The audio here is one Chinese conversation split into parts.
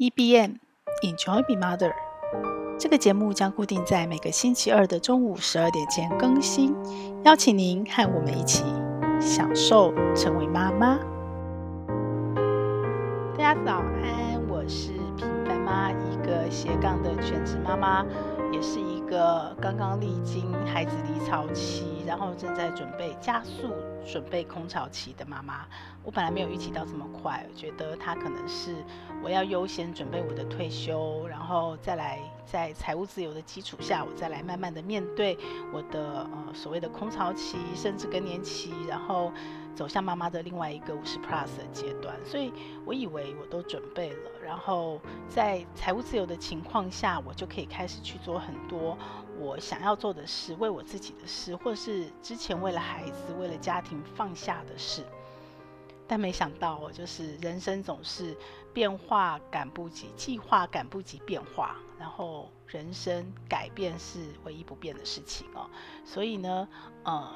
EBM Enjoy Be Mother，这个节目将固定在每个星期二的中午十二点前更新，邀请您和我们一起享受成为妈妈。大家早安，我是平凡妈，一个斜杠的全职妈妈，也是一个刚刚历经孩子离巢期，然后正在准备加速准备空巢期的妈妈。我本来没有预期到这么快，我觉得她可能是我要优先准备我的退休，然后再来在财务自由的基础下，我再来慢慢的面对我的呃所谓的空巢期，甚至更年期，然后走向妈妈的另外一个五十 plus 的阶段。所以我以为我都准备了，然后在财务自由的情况下，我就可以开始去做很多我想要做的事，为我自己的事，或是之前为了孩子、为了家庭放下的事。但没想到，我就是人生总是变化赶不及，计划赶不及变化，然后人生改变是唯一不变的事情哦。所以呢，呃，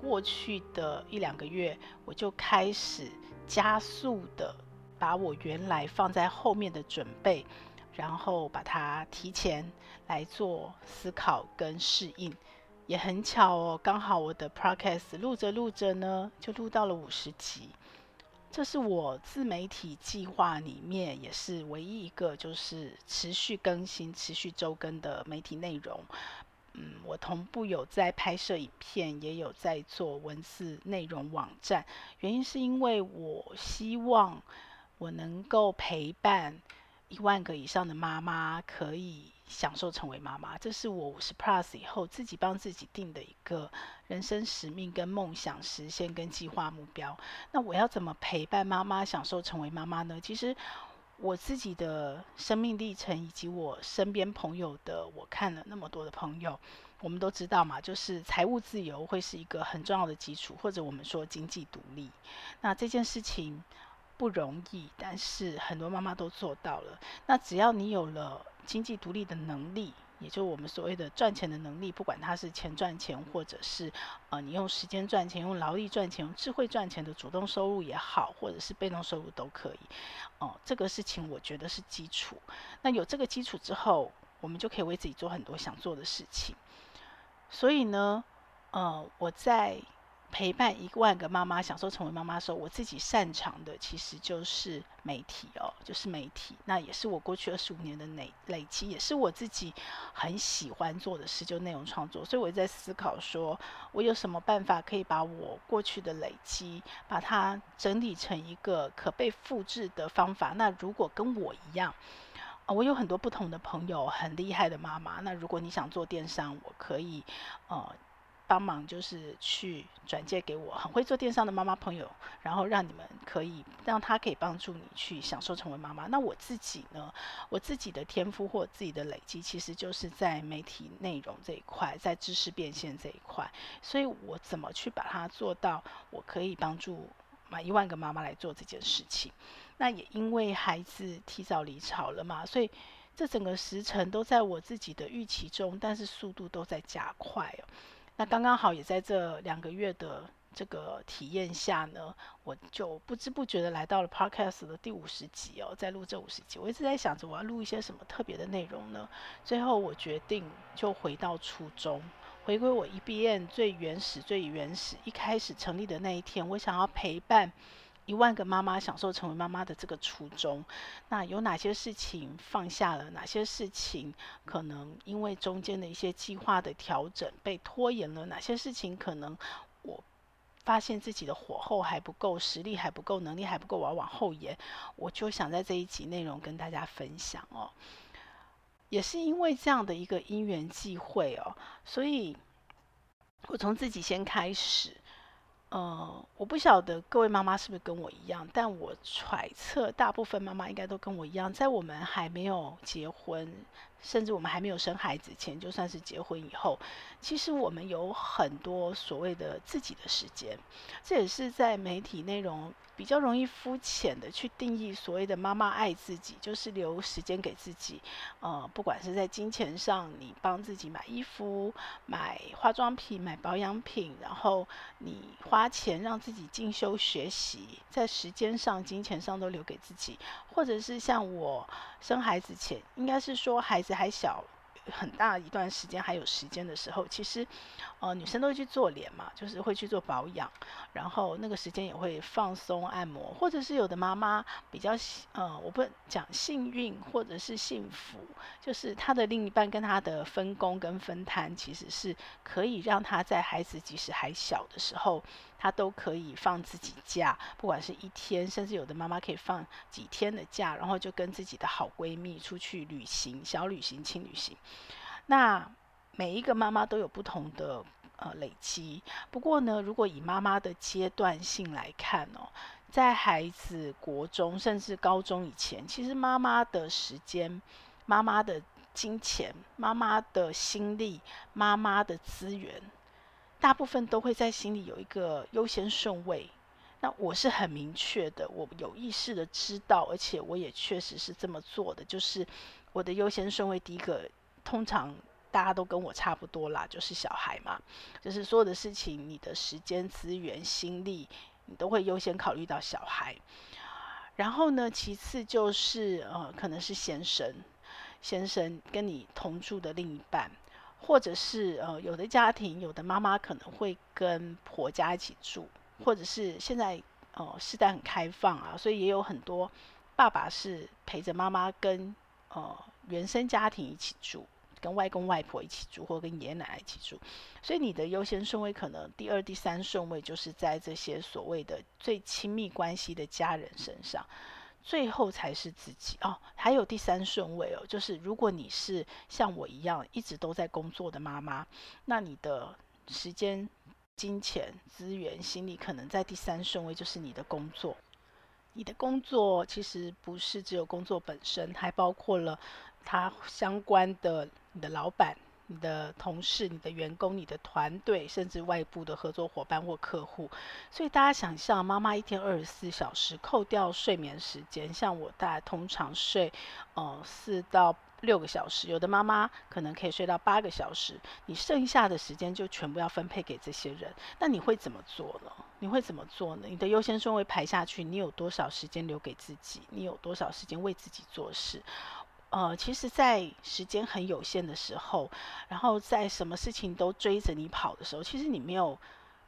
过去的一两个月，我就开始加速的把我原来放在后面的准备，然后把它提前来做思考跟适应。也很巧哦，刚好我的 podcast 录着录着呢，就录到了五十集。这是我自媒体计划里面也是唯一一个就是持续更新、持续周更的媒体内容。嗯，我同步有在拍摄影片，也有在做文字内容网站。原因是因为我希望我能够陪伴一万个以上的妈妈，可以。享受成为妈妈，这是我五十 plus 以后自己帮自己定的一个人生使命跟梦想实现跟计划目标。那我要怎么陪伴妈妈享受成为妈妈呢？其实我自己的生命历程以及我身边朋友的，我看了那么多的朋友，我们都知道嘛，就是财务自由会是一个很重要的基础，或者我们说经济独立。那这件事情不容易，但是很多妈妈都做到了。那只要你有了。经济独立的能力，也就是我们所谓的赚钱的能力，不管它是钱赚钱，或者是呃你用时间赚钱、用劳力赚钱、用智慧赚钱的主动收入也好，或者是被动收入都可以。哦、这个事情我觉得是基础。那有这个基础之后，我们就可以为自己做很多想做的事情。所以呢，呃，我在。陪伴一万个妈妈享受成为妈妈的时候，我自己擅长的其实就是媒体哦，就是媒体。那也是我过去二十五年的累累积，也是我自己很喜欢做的事，就内容创作。所以我在思考说，我有什么办法可以把我过去的累积，把它整理成一个可被复制的方法。那如果跟我一样，我有很多不同的朋友，很厉害的妈妈。那如果你想做电商，我可以呃。帮忙就是去转介给我很会做电商的妈妈朋友，然后让你们可以让他可以帮助你去享受成为妈妈。那我自己呢？我自己的天赋或自己的累积，其实就是在媒体内容这一块，在知识变现这一块。所以我怎么去把它做到？我可以帮助满一万个妈妈来做这件事情。那也因为孩子提早离巢了嘛，所以这整个时程都在我自己的预期中，但是速度都在加快哦。那刚刚好也在这两个月的这个体验下呢，我就不知不觉的来到了 Podcast 的第五十集哦，在录这五十集，我一直在想着我要录一些什么特别的内容呢？最后我决定就回到初中，回归我 EBN 最原始、最原始一开始成立的那一天，我想要陪伴。一万个妈妈享受成为妈妈的这个初衷，那有哪些事情放下了？哪些事情可能因为中间的一些计划的调整被拖延了？哪些事情可能我发现自己的火候还不够，实力还不够，能力还不够，我要往后延。我就想在这一集内容跟大家分享哦。也是因为这样的一个因缘际会哦，所以我从自己先开始。呃，我不晓得各位妈妈是不是跟我一样，但我揣测大部分妈妈应该都跟我一样，在我们还没有结婚，甚至我们还没有生孩子前，就算是结婚以后，其实我们有很多所谓的自己的时间，这也是在媒体内容。比较容易肤浅的去定义所谓的妈妈爱自己，就是留时间给自己。呃，不管是在金钱上，你帮自己买衣服、买化妆品、买保养品，然后你花钱让自己进修学习，在时间上、金钱上都留给自己，或者是像我生孩子前，应该是说孩子还小。很大一段时间还有时间的时候，其实，呃，女生都会去做脸嘛，就是会去做保养，然后那个时间也会放松按摩，或者是有的妈妈比较，呃，我不讲幸运或者是幸福，就是她的另一半跟她的分工跟分摊，其实是可以让她在孩子即使还小的时候。她都可以放自己假，不管是一天，甚至有的妈妈可以放几天的假，然后就跟自己的好闺蜜出去旅行，小旅行、轻旅行。那每一个妈妈都有不同的呃累积。不过呢，如果以妈妈的阶段性来看哦，在孩子国中甚至高中以前，其实妈妈的时间、妈妈的金钱、妈妈的心力、妈妈的资源。大部分都会在心里有一个优先顺位，那我是很明确的，我有意识的知道，而且我也确实是这么做的，就是我的优先顺位第一个，通常大家都跟我差不多啦，就是小孩嘛，就是所有的事情，你的时间、资源、心力，你都会优先考虑到小孩。然后呢，其次就是呃，可能是先生，先生跟你同住的另一半。或者是呃，有的家庭，有的妈妈可能会跟婆家一起住，或者是现在呃，世代很开放啊，所以也有很多爸爸是陪着妈妈跟呃原生家庭一起住，跟外公外婆一起住，或跟爷爷奶奶一起住。所以你的优先顺位可能第二、第三顺位就是在这些所谓的最亲密关系的家人身上。最后才是自己哦，还有第三顺位哦，就是如果你是像我一样一直都在工作的妈妈，那你的时间、金钱、资源、心理可能在第三顺位，就是你的工作。你的工作其实不是只有工作本身，还包括了它相关的你的老板。你的同事、你的员工、你的团队，甚至外部的合作伙伴或客户，所以大家想象，妈妈一天二十四小时，扣掉睡眠时间，像我大概通常睡，呃，四到六个小时，有的妈妈可能可以睡到八个小时，你剩下的时间就全部要分配给这些人，那你会怎么做呢？你会怎么做呢？你的优先顺位排下去，你有多少时间留给自己？你有多少时间为自己做事？呃，其实，在时间很有限的时候，然后在什么事情都追着你跑的时候，其实你没有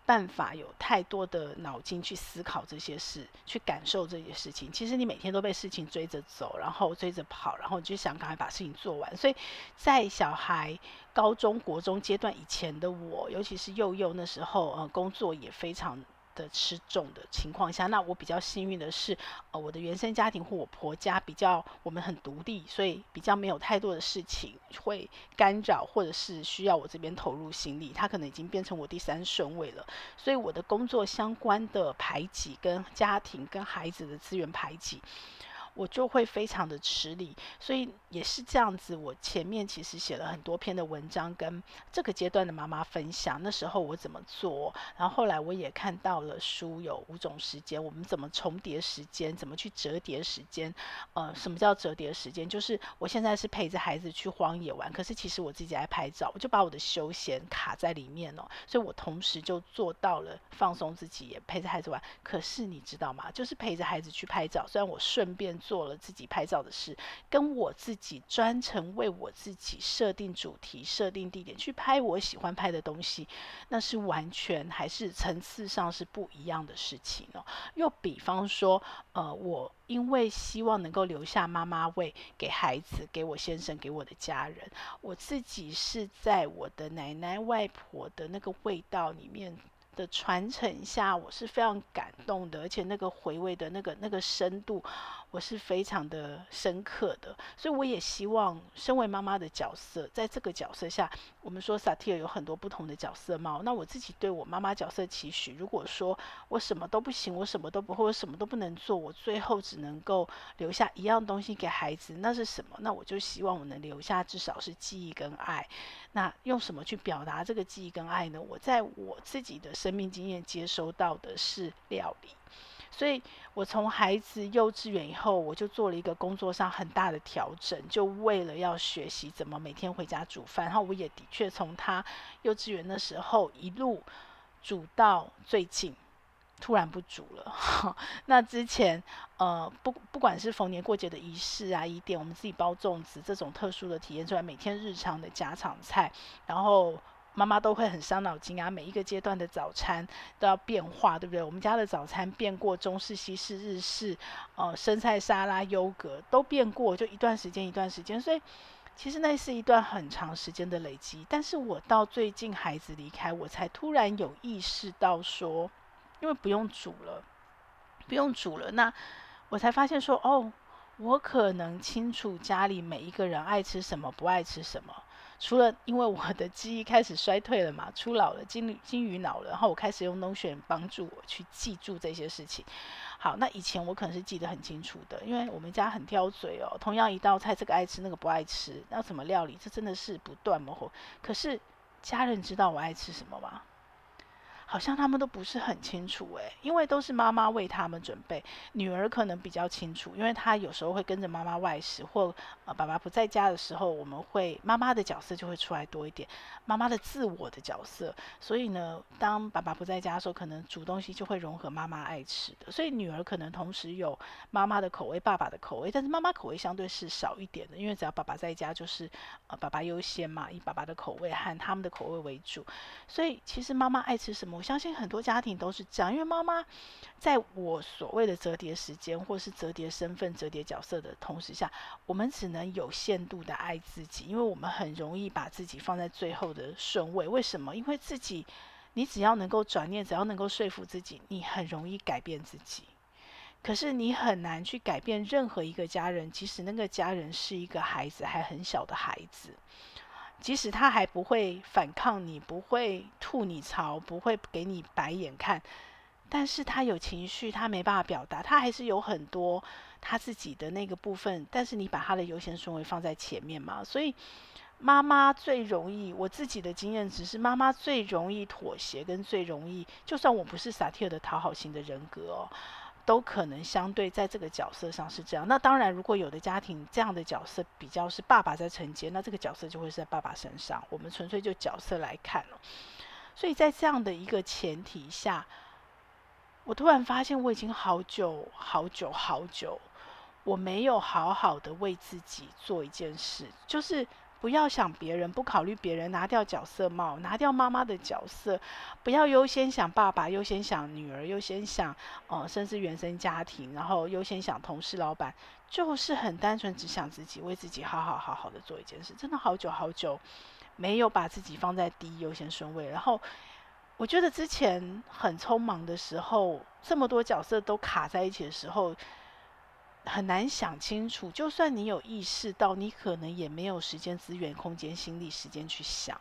办法有太多的脑筋去思考这些事，去感受这些事情。其实你每天都被事情追着走，然后追着跑，然后就想赶快把事情做完。所以在小孩高中国中阶段以前的我，尤其是幼幼那时候，呃，工作也非常。的吃重的情况下，那我比较幸运的是，呃，我的原生家庭或我婆家比较我们很独立，所以比较没有太多的事情会干扰，或者是需要我这边投入心力，他可能已经变成我第三顺位了，所以我的工作相关的排挤跟家庭跟孩子的资源排挤。我就会非常的吃力，所以也是这样子。我前面其实写了很多篇的文章，跟这个阶段的妈妈分享，那时候我怎么做。然后后来我也看到了书有五种时间，我们怎么重叠时间，怎么去折叠时间。呃，什么叫折叠时间？就是我现在是陪着孩子去荒野玩，可是其实我自己爱拍照，我就把我的休闲卡在里面哦。所以我同时就做到了放松自己，也陪着孩子玩。可是你知道吗？就是陪着孩子去拍照，虽然我顺便。做了自己拍照的事，跟我自己专程为我自己设定主题、设定地点去拍我喜欢拍的东西，那是完全还是层次上是不一样的事情哦。又比方说，呃，我因为希望能够留下妈妈味给孩子、给我先生、给我的家人，我自己是在我的奶奶、外婆的那个味道里面。的传承下，我是非常感动的，而且那个回味的那个那个深度，我是非常的深刻的。所以我也希望，身为妈妈的角色，在这个角色下，我们说萨提尔有很多不同的角色嘛。那我自己对我妈妈角色期许，如果说我什么都不行，我什么都不会，我什么都不能做，我最后只能够留下一样东西给孩子，那是什么？那我就希望我能留下至少是记忆跟爱。那用什么去表达这个记忆跟爱呢？我在我自己的生命经验接收到的是料理，所以我从孩子幼稚园以后，我就做了一个工作上很大的调整，就为了要学习怎么每天回家煮饭。然后我也的确从他幼稚园的时候一路煮到最近。突然不煮了，那之前呃不不管是逢年过节的仪式啊，一点我们自己包粽子这种特殊的体验之外，每天日常的家常菜，然后妈妈都会很伤脑筋啊，每一个阶段的早餐都要变化，对不对？我们家的早餐变过中式、西式、日式，呃生菜沙拉、优格都变过，就一段时间一段时间，所以其实那是一段很长时间的累积。但是我到最近孩子离开，我才突然有意识到说。因为不用煮了，不用煮了，那我才发现说，哦，我可能清楚家里每一个人爱吃什么，不爱吃什么。除了因为我的记忆开始衰退了嘛，初老了，金金鱼脑了，然后我开始用 Notion 帮助我去记住这些事情。好，那以前我可能是记得很清楚的，因为我们家很挑嘴哦，同样一道菜，这个爱吃，那个不爱吃，那怎么料理，这真的是不断模糊。可是家人知道我爱吃什么吗？好像他们都不是很清楚诶，因为都是妈妈为他们准备。女儿可能比较清楚，因为她有时候会跟着妈妈外食，或呃爸爸不在家的时候，我们会妈妈的角色就会出来多一点，妈妈的自我的角色。所以呢，当爸爸不在家的时候，可能煮东西就会融合妈妈爱吃的。所以女儿可能同时有妈妈的口味、爸爸的口味，但是妈妈口味相对是少一点的，因为只要爸爸在家，就是呃爸爸优先嘛，以爸爸的口味和他们的口味为主。所以其实妈妈爱吃什么？我相信很多家庭都是这样，因为妈妈在我所谓的折叠时间，或是折叠身份、折叠角色的同时下，我们只能有限度的爱自己，因为我们很容易把自己放在最后的顺位。为什么？因为自己，你只要能够转念，只要能够说服自己，你很容易改变自己。可是你很难去改变任何一个家人，即使那个家人是一个孩子，还很小的孩子。即使他还不会反抗你，不会吐你槽，不会给你白眼看，但是他有情绪，他没办法表达，他还是有很多他自己的那个部分。但是你把他的优先顺位放在前面嘛，所以妈妈最容易，我自己的经验只是妈妈最容易妥协，跟最容易，就算我不是萨提尔的讨好型的人格哦。都可能相对在这个角色上是这样。那当然，如果有的家庭这样的角色比较是爸爸在承接，那这个角色就会是在爸爸身上。我们纯粹就角色来看了。所以在这样的一个前提下，我突然发现我已经好久好久好久，我没有好好的为自己做一件事，就是。不要想别人，不考虑别人，拿掉角色帽，拿掉妈妈的角色，不要优先想爸爸，优先想女儿，优先想呃，甚至原生家庭，然后优先想同事、老板，就是很单纯只想自己，为自己好好好好的做一件事。真的好久好久没有把自己放在第一优先顺位。然后我觉得之前很匆忙的时候，这么多角色都卡在一起的时候。很难想清楚，就算你有意识到，你可能也没有时间、资源、空间、心力、时间去想。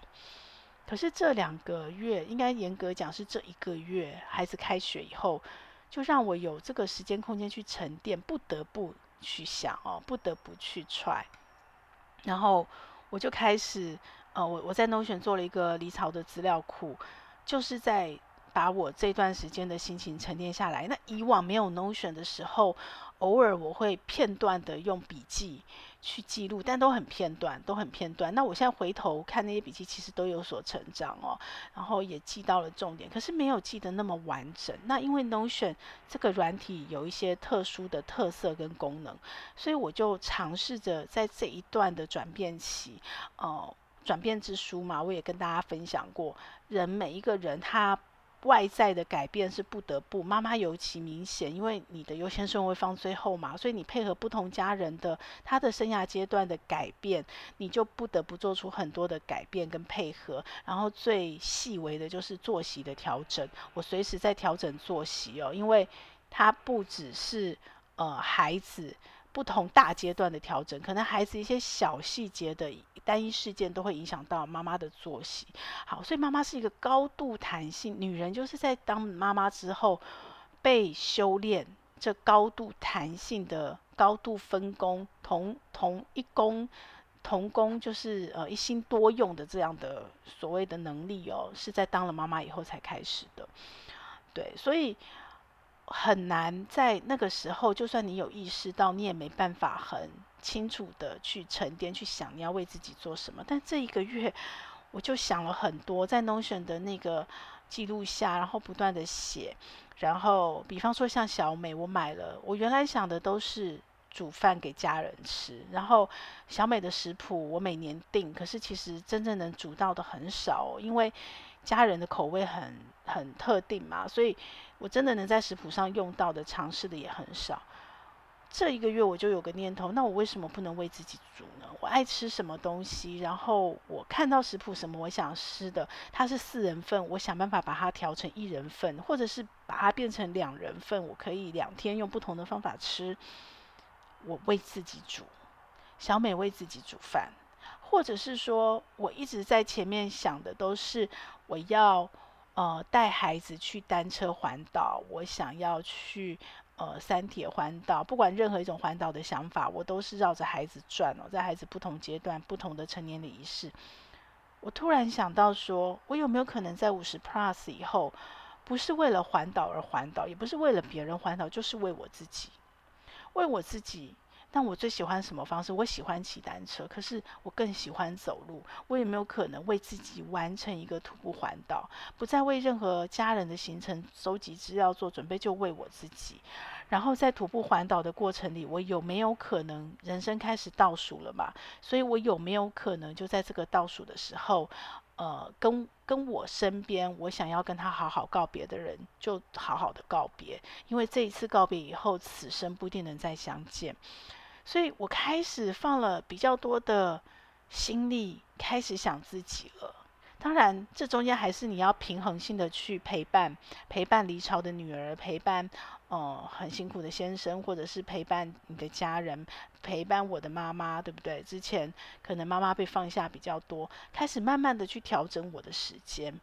可是这两个月，应该严格讲是这一个月，孩子开学以后，就让我有这个时间、空间去沉淀，不得不去想哦，不得不去踹。然后我就开始，呃，我我在 Notion 做了一个离巢的资料库，就是在把我这段时间的心情沉淀下来。那以往没有 Notion 的时候。偶尔我会片段的用笔记去记录，但都很片段，都很片段。那我现在回头看那些笔记，其实都有所成长哦，然后也记到了重点，可是没有记得那么完整。那因为 Notion 这个软体有一些特殊的特色跟功能，所以我就尝试着在这一段的转变期，呃，转变之书嘛，我也跟大家分享过，人每一个人他。外在的改变是不得不，妈妈尤其明显，因为你的优先顺位放最后嘛，所以你配合不同家人的他的生涯阶段的改变，你就不得不做出很多的改变跟配合。然后最细微的就是作息的调整，我随时在调整作息哦，因为他不只是呃孩子。不同大阶段的调整，可能孩子一些小细节的单一事件都会影响到妈妈的作息。好，所以妈妈是一个高度弹性，女人就是在当妈妈之后被修炼这高度弹性的高度分工，同同一工同工就是呃一心多用的这样的所谓的能力哦，是在当了妈妈以后才开始的。对，所以。很难在那个时候，就算你有意识到，你也没办法很清楚的去沉淀、去想你要为自己做什么。但这一个月，我就想了很多，在 Notion 的那个记录下，然后不断的写。然后，比方说像小美，我买了，我原来想的都是煮饭给家人吃。然后小美的食谱我每年订，可是其实真正能煮到的很少，因为家人的口味很很特定嘛，所以我真的能在食谱上用到的尝试的也很少。这一个月我就有个念头，那我为什么不能为自己煮呢？我爱吃什么东西，然后我看到食谱什么我想吃的，它是四人份，我想办法把它调成一人份，或者是把它变成两人份，我可以两天用不同的方法吃。我为自己煮，小美为自己煮饭，或者是说我一直在前面想的都是我要呃带孩子去单车环岛，我想要去。呃，三铁环岛，不管任何一种环岛的想法，我都是绕着孩子转哦，在孩子不同阶段、不同的成年礼仪式，我突然想到说，我有没有可能在五十 plus 以后，不是为了环岛而环岛，也不是为了别人环岛，就是为我自己，为我自己。但我最喜欢什么方式？我喜欢骑单车，可是我更喜欢走路。我有没有可能为自己完成一个徒步环岛，不再为任何家人的行程收集资料做准备，就为我自己？然后在徒步环岛的过程里，我有没有可能人生开始倒数了嘛？所以我有没有可能就在这个倒数的时候，呃，跟跟我身边我想要跟他好好告别的人，就好好的告别？因为这一次告别以后，此生不一定能再相见。所以我开始放了比较多的心力，开始想自己了。当然，这中间还是你要平衡性的去陪伴，陪伴离巢的女儿，陪伴呃很辛苦的先生，或者是陪伴你的家人，陪伴我的妈妈，对不对？之前可能妈妈被放下比较多，开始慢慢的去调整我的时间。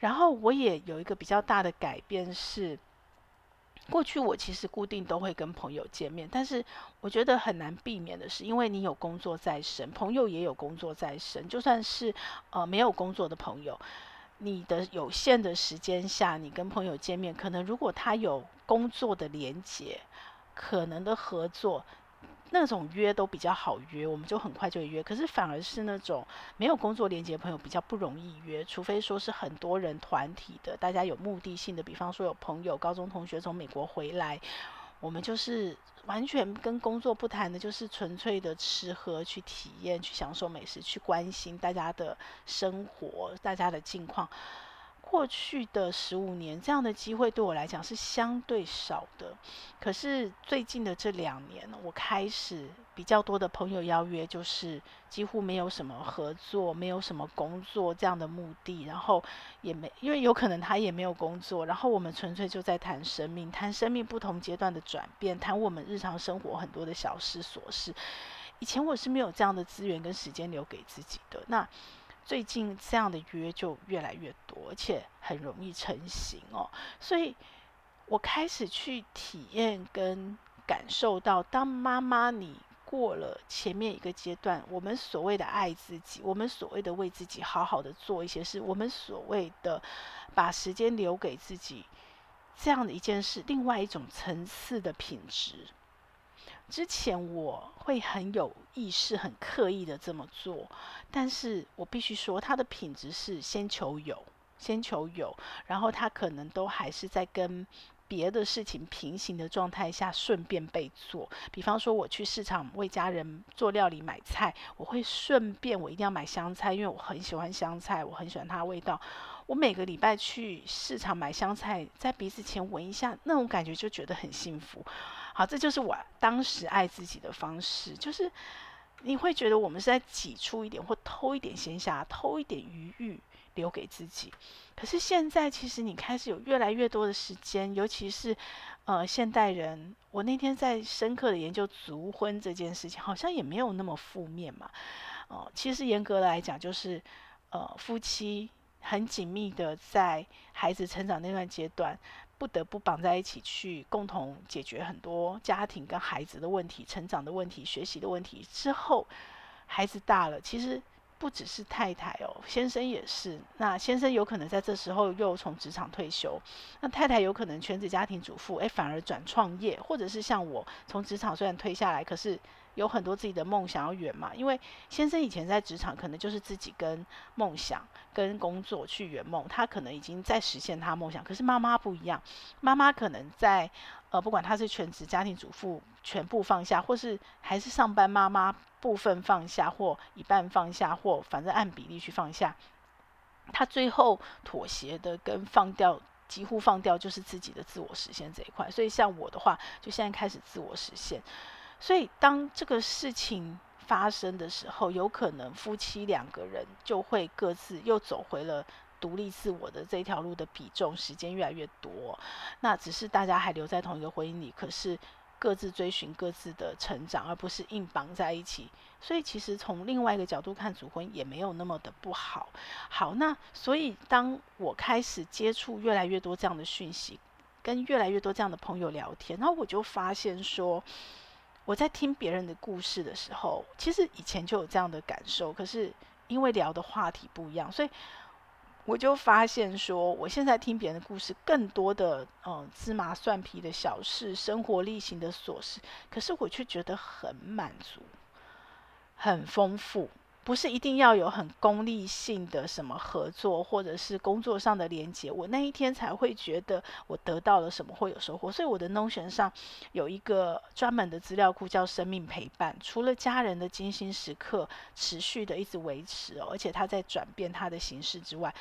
然后我也有一个比较大的改变是。过去我其实固定都会跟朋友见面，但是我觉得很难避免的是，因为你有工作在身，朋友也有工作在身。就算是呃没有工作的朋友，你的有限的时间下，你跟朋友见面，可能如果他有工作的连接，可能的合作。那种约都比较好约，我们就很快就约。可是反而是那种没有工作连接的朋友比较不容易约，除非说是很多人团体的，大家有目的性的。比方说有朋友、高中同学从美国回来，我们就是完全跟工作不谈的，就是纯粹的吃喝、去体验、去享受美食、去关心大家的生活、大家的近况。过去的十五年，这样的机会对我来讲是相对少的。可是最近的这两年，我开始比较多的朋友邀约，就是几乎没有什么合作，没有什么工作这样的目的，然后也没，因为有可能他也没有工作，然后我们纯粹就在谈生命，谈生命不同阶段的转变，谈我们日常生活很多的小事琐事。以前我是没有这样的资源跟时间留给自己的。那。最近这样的约就越来越多，而且很容易成型哦。所以我开始去体验跟感受到，当妈妈你过了前面一个阶段，我们所谓的爱自己，我们所谓的为自己好好的做一些事，我们所谓的把时间留给自己，这样的一件事，另外一种层次的品质。之前我会很有意识、很刻意的这么做，但是我必须说，它的品质是先求有，先求有，然后它可能都还是在跟别的事情平行的状态下顺便被做。比方说，我去市场为家人做料理买菜，我会顺便我一定要买香菜，因为我很喜欢香菜，我很喜欢它的味道。我每个礼拜去市场买香菜，在鼻子前闻一下，那种感觉就觉得很幸福。好，这就是我当时爱自己的方式，就是你会觉得我们是在挤出一点或偷一点闲暇，偷一点余裕留给自己。可是现在，其实你开始有越来越多的时间，尤其是呃现代人。我那天在深刻的研究族婚这件事情，好像也没有那么负面嘛。哦、其实严格来讲，就是呃夫妻很紧密的在孩子成长那段阶段。不得不绑在一起去共同解决很多家庭跟孩子的问题、成长的问题、学习的问题。之后，孩子大了，其实不只是太太哦，先生也是。那先生有可能在这时候又从职场退休，那太太有可能全职家庭主妇，诶，反而转创业，或者是像我从职场虽然退下来，可是有很多自己的梦想要圆嘛。因为先生以前在职场可能就是自己跟梦想跟工作去圆梦，他可能已经在实现他梦想。可是妈妈不一样，妈妈可能在呃，不管她是全职家庭主妇，全部放下，或是还是上班妈妈。部分放下，或一半放下，或反正按比例去放下。他最后妥协的跟放掉，几乎放掉就是自己的自我实现这一块。所以像我的话，就现在开始自我实现。所以当这个事情发生的时候，有可能夫妻两个人就会各自又走回了独立自我的这条路的比重，时间越来越多。那只是大家还留在同一个婚姻里，可是。各自追寻各自的成长，而不是硬绑在一起。所以，其实从另外一个角度看，组婚也没有那么的不好。好，那所以当我开始接触越来越多这样的讯息，跟越来越多这样的朋友聊天，然后我就发现说，我在听别人的故事的时候，其实以前就有这样的感受，可是因为聊的话题不一样，所以。我就发现说，我现在听别人的故事，更多的嗯芝麻蒜皮的小事，生活例行的琐事，可是我却觉得很满足，很丰富。不是一定要有很功利性的什么合作，或者是工作上的连接，我那一天才会觉得我得到了什么会有收获。所以我的 Notion 上有一个专门的资料库叫“生命陪伴”，除了家人的精心时刻持续的一直维持哦，而且它在转变它的形式之外。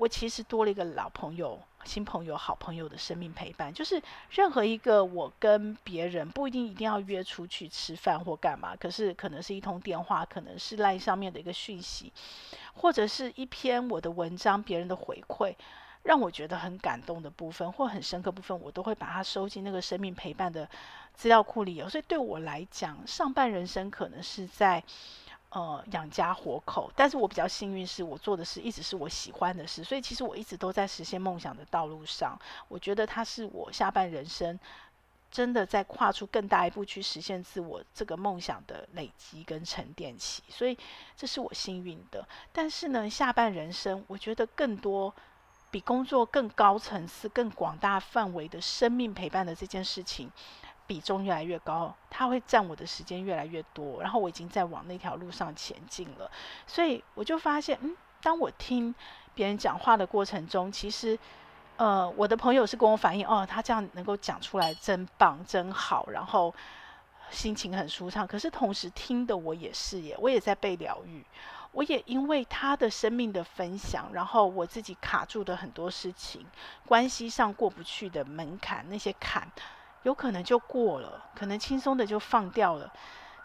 我其实多了一个老朋友、新朋友、好朋友的生命陪伴，就是任何一个我跟别人不一定一定要约出去吃饭或干嘛，可是可能是一通电话，可能是在上面的一个讯息，或者是一篇我的文章，别人的回馈，让我觉得很感动的部分或很深刻部分，我都会把它收进那个生命陪伴的资料库里有。所以对我来讲，上半人生可能是在。呃，养家活口，但是我比较幸运，是我做的事一直是我喜欢的事，所以其实我一直都在实现梦想的道路上。我觉得它是我下半人生真的在跨出更大一步去实现自我这个梦想的累积跟沉淀期，所以这是我幸运的。但是呢，下半人生我觉得更多比工作更高层次、更广大范围的生命陪伴的这件事情。比重越来越高，它会占我的时间越来越多，然后我已经在往那条路上前进了，所以我就发现，嗯，当我听别人讲话的过程中，其实，呃，我的朋友是跟我反映，哦，他这样能够讲出来真棒，真好，然后心情很舒畅。可是同时听的我也是耶，我也在被疗愈，我也因为他的生命的分享，然后我自己卡住的很多事情，关系上过不去的门槛，那些坎。有可能就过了，可能轻松的就放掉了。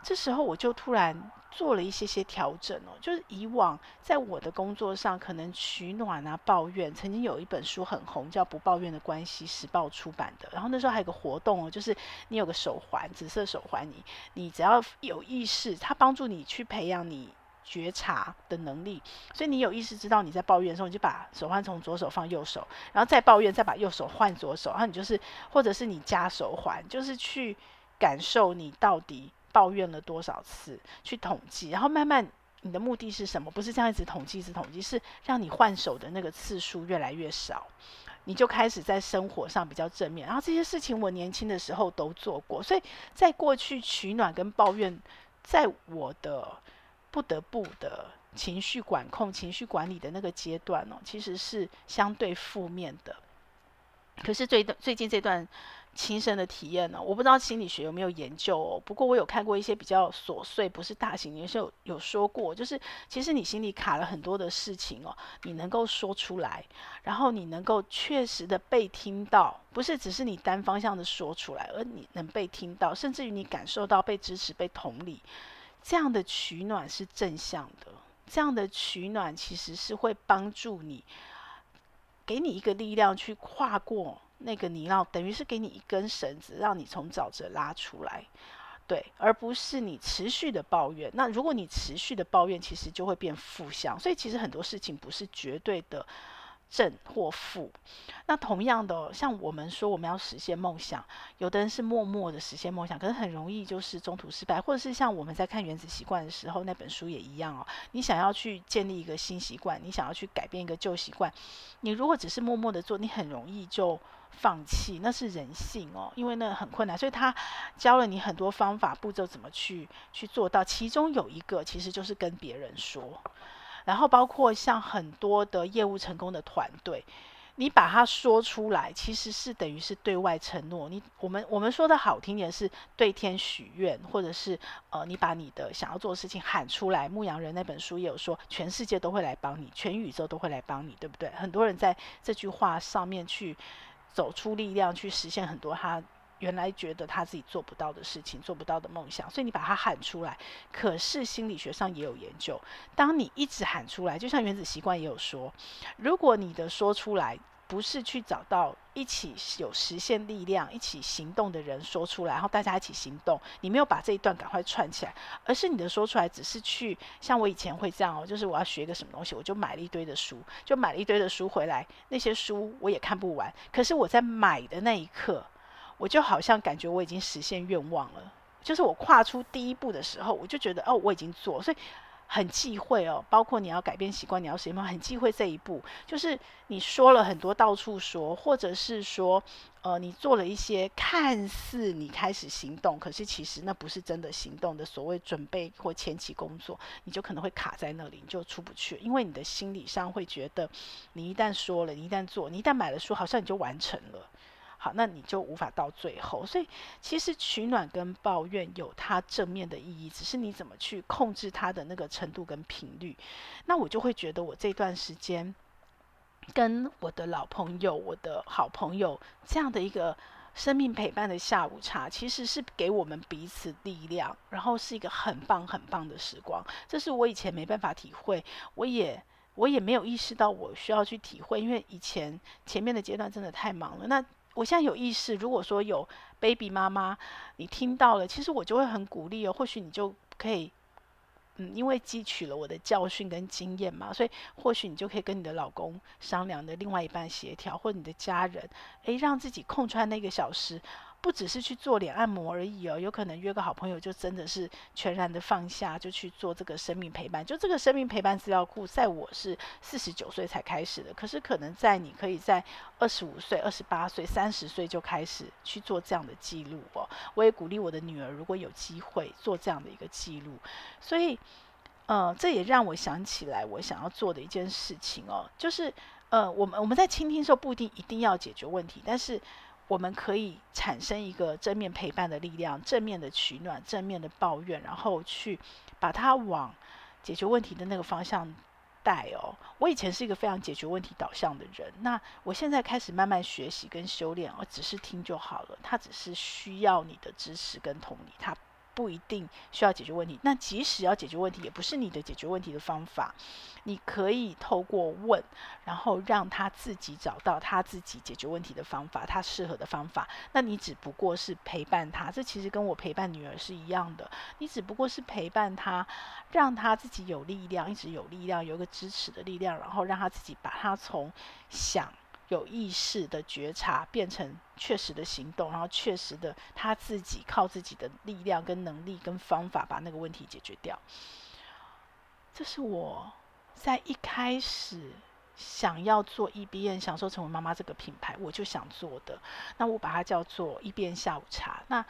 这时候我就突然做了一些些调整哦，就是以往在我的工作上可能取暖啊、抱怨。曾经有一本书很红，叫《不抱怨的关系》，时报出版的。然后那时候还有个活动哦，就是你有个手环，紫色手环，你你只要有意识，它帮助你去培养你。觉察的能力，所以你有意识知道你在抱怨的时候，你就把手环从左手放右手，然后再抱怨，再把右手换左手，然后你就是，或者是你加手环，就是去感受你到底抱怨了多少次，去统计，然后慢慢你的目的是什么？不是这样一直统计，一直统计，是让你换手的那个次数越来越少，你就开始在生活上比较正面。然后这些事情我年轻的时候都做过，所以在过去取暖跟抱怨，在我的。不得不的情绪管控、情绪管理的那个阶段哦，其实是相对负面的。可是最最近这段亲身的体验呢，我不知道心理学有没有研究哦。不过我有看过一些比较琐碎，不是大型也是有，有说过，就是其实你心里卡了很多的事情哦，你能够说出来，然后你能够确实的被听到，不是只是你单方向的说出来，而你能被听到，甚至于你感受到被支持、被同理。这样的取暖是正向的，这样的取暖其实是会帮助你，给你一个力量去跨过那个泥淖，等于是给你一根绳子，让你从沼泽拉出来，对，而不是你持续的抱怨。那如果你持续的抱怨，其实就会变负向。所以其实很多事情不是绝对的正或负。那同样的，像我们说我们要实现梦想，有的人是默默的实现梦想，可是很容易就是中途失败，或者是像我们在看《原子习惯》的时候，那本书也一样哦。你想要去建立一个新习惯，你想要去改变一个旧习惯，你如果只是默默的做，你很容易就放弃，那是人性哦，因为那很困难。所以他教了你很多方法步骤，怎么去去做到。其中有一个其实就是跟别人说，然后包括像很多的业务成功的团队。你把它说出来，其实是等于是对外承诺。你我们我们说的好听点是对天许愿，或者是呃，你把你的想要做的事情喊出来。牧羊人那本书也有说，全世界都会来帮你，全宇宙都会来帮你，对不对？很多人在这句话上面去走出力量，去实现很多他原来觉得他自己做不到的事情，做不到的梦想。所以你把它喊出来。可是心理学上也有研究，当你一直喊出来，就像原子习惯也有说，如果你的说出来。不是去找到一起有实现力量、一起行动的人说出来，然后大家一起行动。你没有把这一段赶快串起来，而是你的说出来只是去像我以前会这样哦，就是我要学一个什么东西，我就买了一堆的书，就买了一堆的书回来。那些书我也看不完，可是我在买的那一刻，我就好像感觉我已经实现愿望了。就是我跨出第一步的时候，我就觉得哦，我已经做，所以。很忌讳哦，包括你要改变习惯，你要什么？很忌讳这一步，就是你说了很多到处说，或者是说，呃，你做了一些看似你开始行动，可是其实那不是真的行动的所谓准备或前期工作，你就可能会卡在那里，你就出不去，因为你的心理上会觉得，你一旦说了，你一旦做，你一旦买了书，好像你就完成了。好，那你就无法到最后。所以，其实取暖跟抱怨有它正面的意义，只是你怎么去控制它的那个程度跟频率。那我就会觉得，我这段时间跟我的老朋友、我的好朋友这样的一个生命陪伴的下午茶，其实是给我们彼此力量，然后是一个很棒很棒的时光。这是我以前没办法体会，我也我也没有意识到我需要去体会，因为以前前面的阶段真的太忙了。那我现在有意识，如果说有 baby 妈妈，你听到了，其实我就会很鼓励哦。或许你就可以，嗯，因为汲取了我的教训跟经验嘛，所以或许你就可以跟你的老公商量的另外一半协调，或者你的家人，诶，让自己空出来那个小时。不只是去做脸按摩而已哦，有可能约个好朋友，就真的是全然的放下，就去做这个生命陪伴。就这个生命陪伴资料库，在我是四十九岁才开始的，可是可能在你可以在二十五岁、二十八岁、三十岁就开始去做这样的记录哦。我也鼓励我的女儿，如果有机会做这样的一个记录。所以，呃，这也让我想起来我想要做的一件事情哦，就是呃，我们我们在倾听的时候不一定一定要解决问题，但是。我们可以产生一个正面陪伴的力量，正面的取暖，正面的抱怨，然后去把它往解决问题的那个方向带哦。我以前是一个非常解决问题导向的人，那我现在开始慢慢学习跟修炼，我只是听就好了。他只是需要你的支持跟同理，他。不一定需要解决问题，那即使要解决问题，也不是你的解决问题的方法。你可以透过问，然后让他自己找到他自己解决问题的方法，他适合的方法。那你只不过是陪伴他，这其实跟我陪伴女儿是一样的。你只不过是陪伴他，让他自己有力量，一直有力量，有个支持的力量，然后让他自己把他从想。有意识的觉察变成确实的行动，然后确实的他自己靠自己的力量跟能力跟方法把那个问题解决掉。这是我在一开始想要做 EBN 享受成为妈妈这个品牌，我就想做的。那我把它叫做 EBN 下午茶。那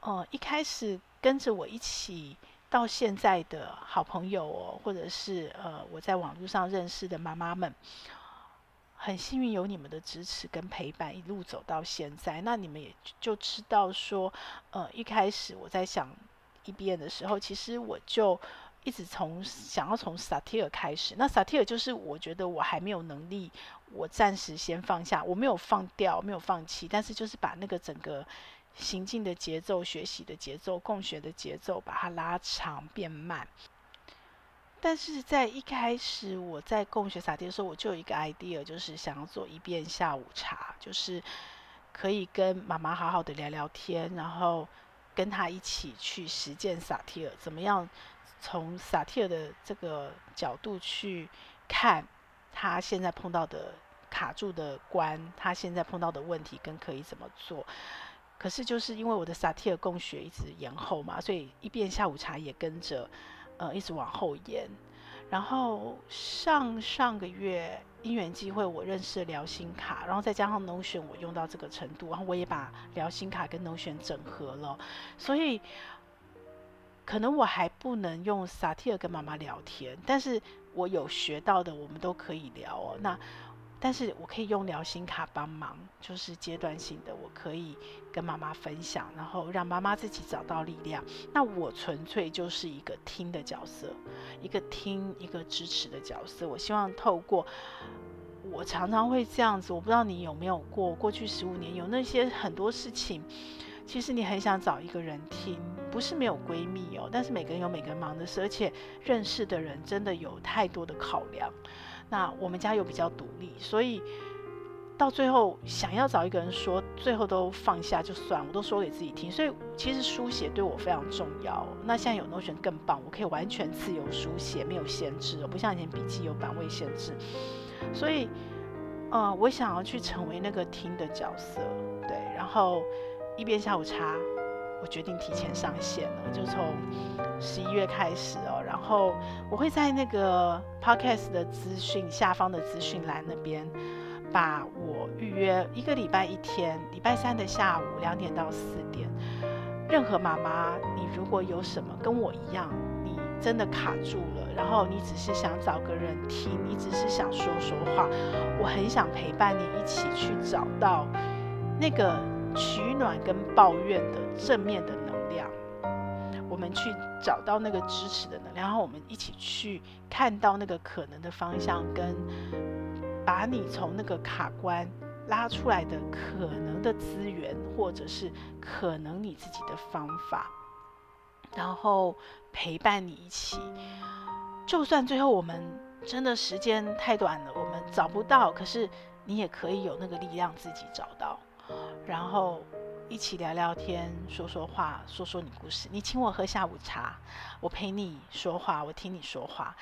呃一开始跟着我一起到现在的好朋友哦，或者是呃我在网络上认识的妈妈们。很幸运有你们的支持跟陪伴，一路走到现在。那你们也就知道说，呃，一开始我在想 EBN 的时候，其实我就一直从想要从萨提尔开始。那萨提尔就是我觉得我还没有能力，我暂时先放下，我没有放掉，没有放弃，但是就是把那个整个行进的节奏、学习的节奏、共学的节奏，把它拉长变慢。但是在一开始，我在共学萨提的时候，我就有一个 idea，就是想要做一遍下午茶，就是可以跟妈妈好好的聊聊天，然后跟她一起去实践萨提尔，怎么样从萨提尔的这个角度去看他现在碰到的卡住的关，他现在碰到的问题跟可以怎么做。可是就是因为我的萨提尔共学一直延后嘛，所以一遍下午茶也跟着呃一直往后延。然后上上个月因缘机会，我认识了聊心卡，然后再加上龙选我用到这个程度，然后我也把聊心卡跟龙选整合了，所以可能我还不能用萨提尔跟妈妈聊天，但是我有学到的，我们都可以聊哦。那但是我可以用疗心卡帮忙，就是阶段性的，我可以跟妈妈分享，然后让妈妈自己找到力量。那我纯粹就是一个听的角色，一个听，一个支持的角色。我希望透过，我常常会这样子，我不知道你有没有过，过去十五年有那些很多事情，其实你很想找一个人听，不是没有闺蜜哦，但是每个人有每个人忙的事，而且认识的人真的有太多的考量。那我们家又比较独立，所以到最后想要找一个人说，最后都放下就算，我都说给自己听。所以其实书写对我非常重要。那现在有 Notion 更棒，我可以完全自由书写，没有限制，我不像以前笔记有版位限制。所以，呃，我想要去成为那个听的角色，对。然后一边下午茶，我决定提前上线了，就从十一月开始哦。然后我会在那个 podcast 的资讯下方的资讯栏那边，把我预约一个礼拜一天，礼拜三的下午两点到四点。任何妈妈，你如果有什么跟我一样，你真的卡住了，然后你只是想找个人听，你只是想说说话，我很想陪伴你一起去找到那个取暖跟抱怨的正面的能量。我们去找到那个支持的能量，然后我们一起去看到那个可能的方向，跟把你从那个卡关拉出来的可能的资源，或者是可能你自己的方法，然后陪伴你一起。就算最后我们真的时间太短了，我们找不到，可是你也可以有那个力量自己找到，然后。一起聊聊天，说说话，说说你故事。你请我喝下午茶，我陪你说话，我听你说话。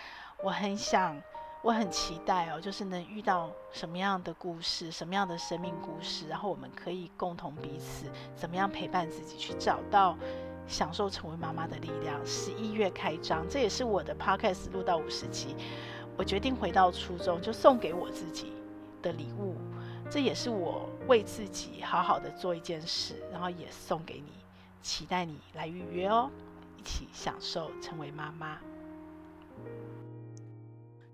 我很想，我很期待哦，就是能遇到什么样的故事，什么样的生命故事，然后我们可以共同彼此怎么样陪伴自己，去找到享受成为妈妈的力量。十一月开张，这也是我的 podcast 录到五十集，我决定回到初衷，就送给我自己的礼物。这也是我为自己好好的做一件事，然后也送给你，期待你来预约哦，一起享受成为妈妈。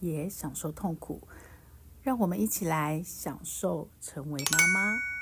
也享受痛苦，让我们一起来享受成为妈妈。